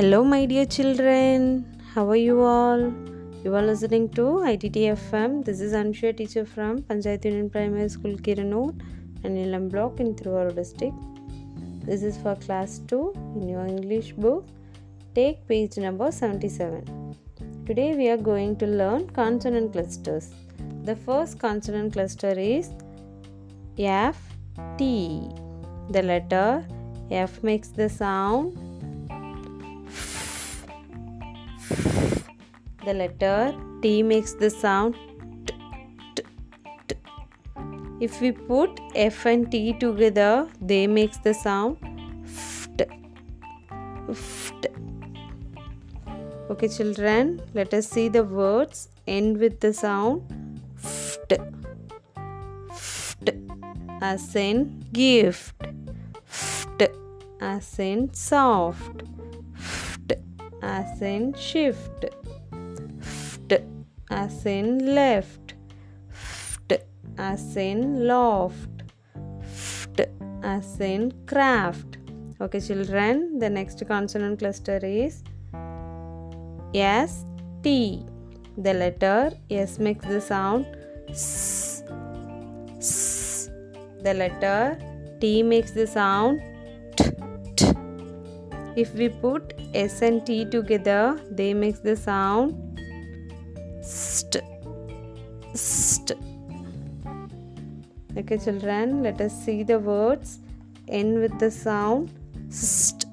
Hello, my dear children. How are you all? You are listening to ITTFM. This is Anshuya, teacher from Panchayat Union Primary School, Kiranur, and Nilam Block in Thanjavur district. This is for class 2 in your English book. Take page number 77. Today we are going to learn consonant clusters. The first consonant cluster is F T. The letter F makes the sound the letter T makes the sound t, t, t. If we put F and T together, they makes the sound ft, ft. Okay, children, let us see the words end with the sound ft, ft, as in gift, ft, as in soft, ft, as in shift ft as in left. Ft as in loft. Ft as in craft. Okay children the next consonant cluster is s t. The letter s makes the sound s, s. the letter t makes the sound t, t. if we put s and t together they makes the sound st st. Okay children let us see the words. End with the sound. st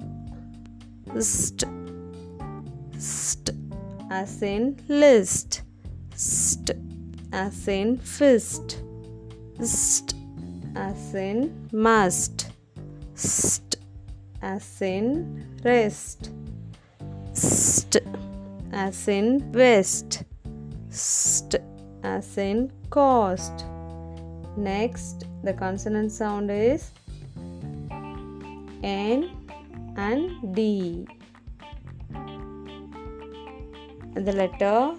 st st. As in list. St. As in fist. St. As in must. St. As in rest. St. As in west st as in cost. Next, the consonant sound is N and D. The letter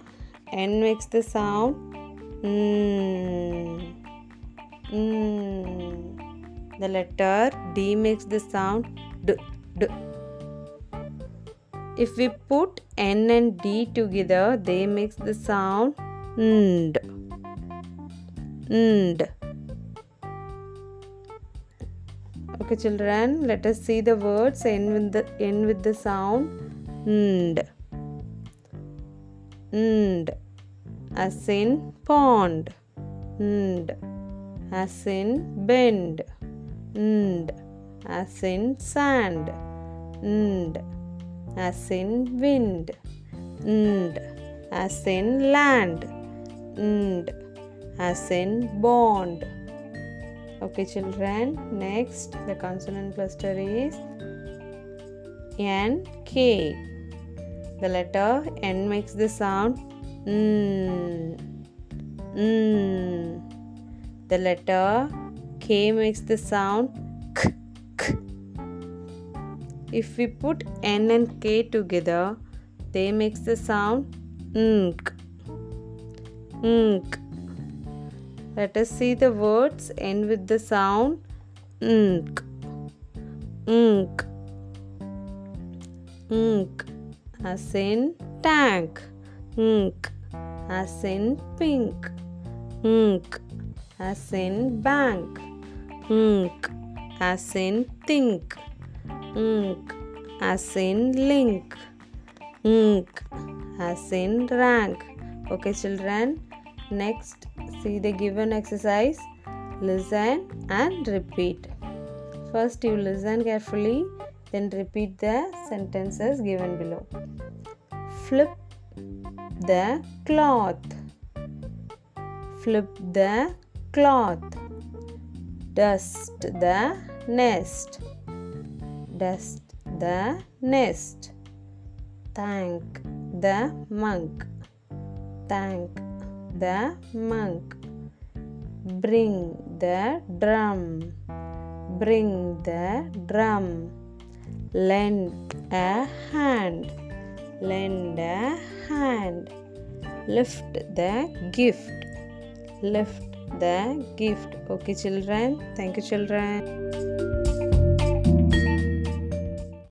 N makes the sound. The letter D makes the sound D. D. If we put N and D together, they makes the sound nd. Nd. Okay, children, let us see the words end with the end with the sound nd. Nd. As in pond. Nd. As in bend. Nd. As in sand. Nd as in wind, and as in land, and as in bond. Okay, children. Next, the consonant cluster is N K. The letter N makes the sound n. The letter K makes the sound. If we put N and K together, they makes the sound nk. Nk. Let us see the words end with the sound nk. Nk. Nk. As in tank. Nk. As in pink. Nk. As in bank. Nk. As in think ink as in link. Ink as in rank. Okay children next see the given exercise listen and repeat. First you listen carefully then repeat the sentences given below. Flip the cloth. Flip the cloth. Dust the nest dust the nest. Thank the monk. Thank the monk. Bring the drum. Bring the drum. Lend a hand. Lend a hand. Lift the gift. Lift the gift. Okay, children. Thank you, children.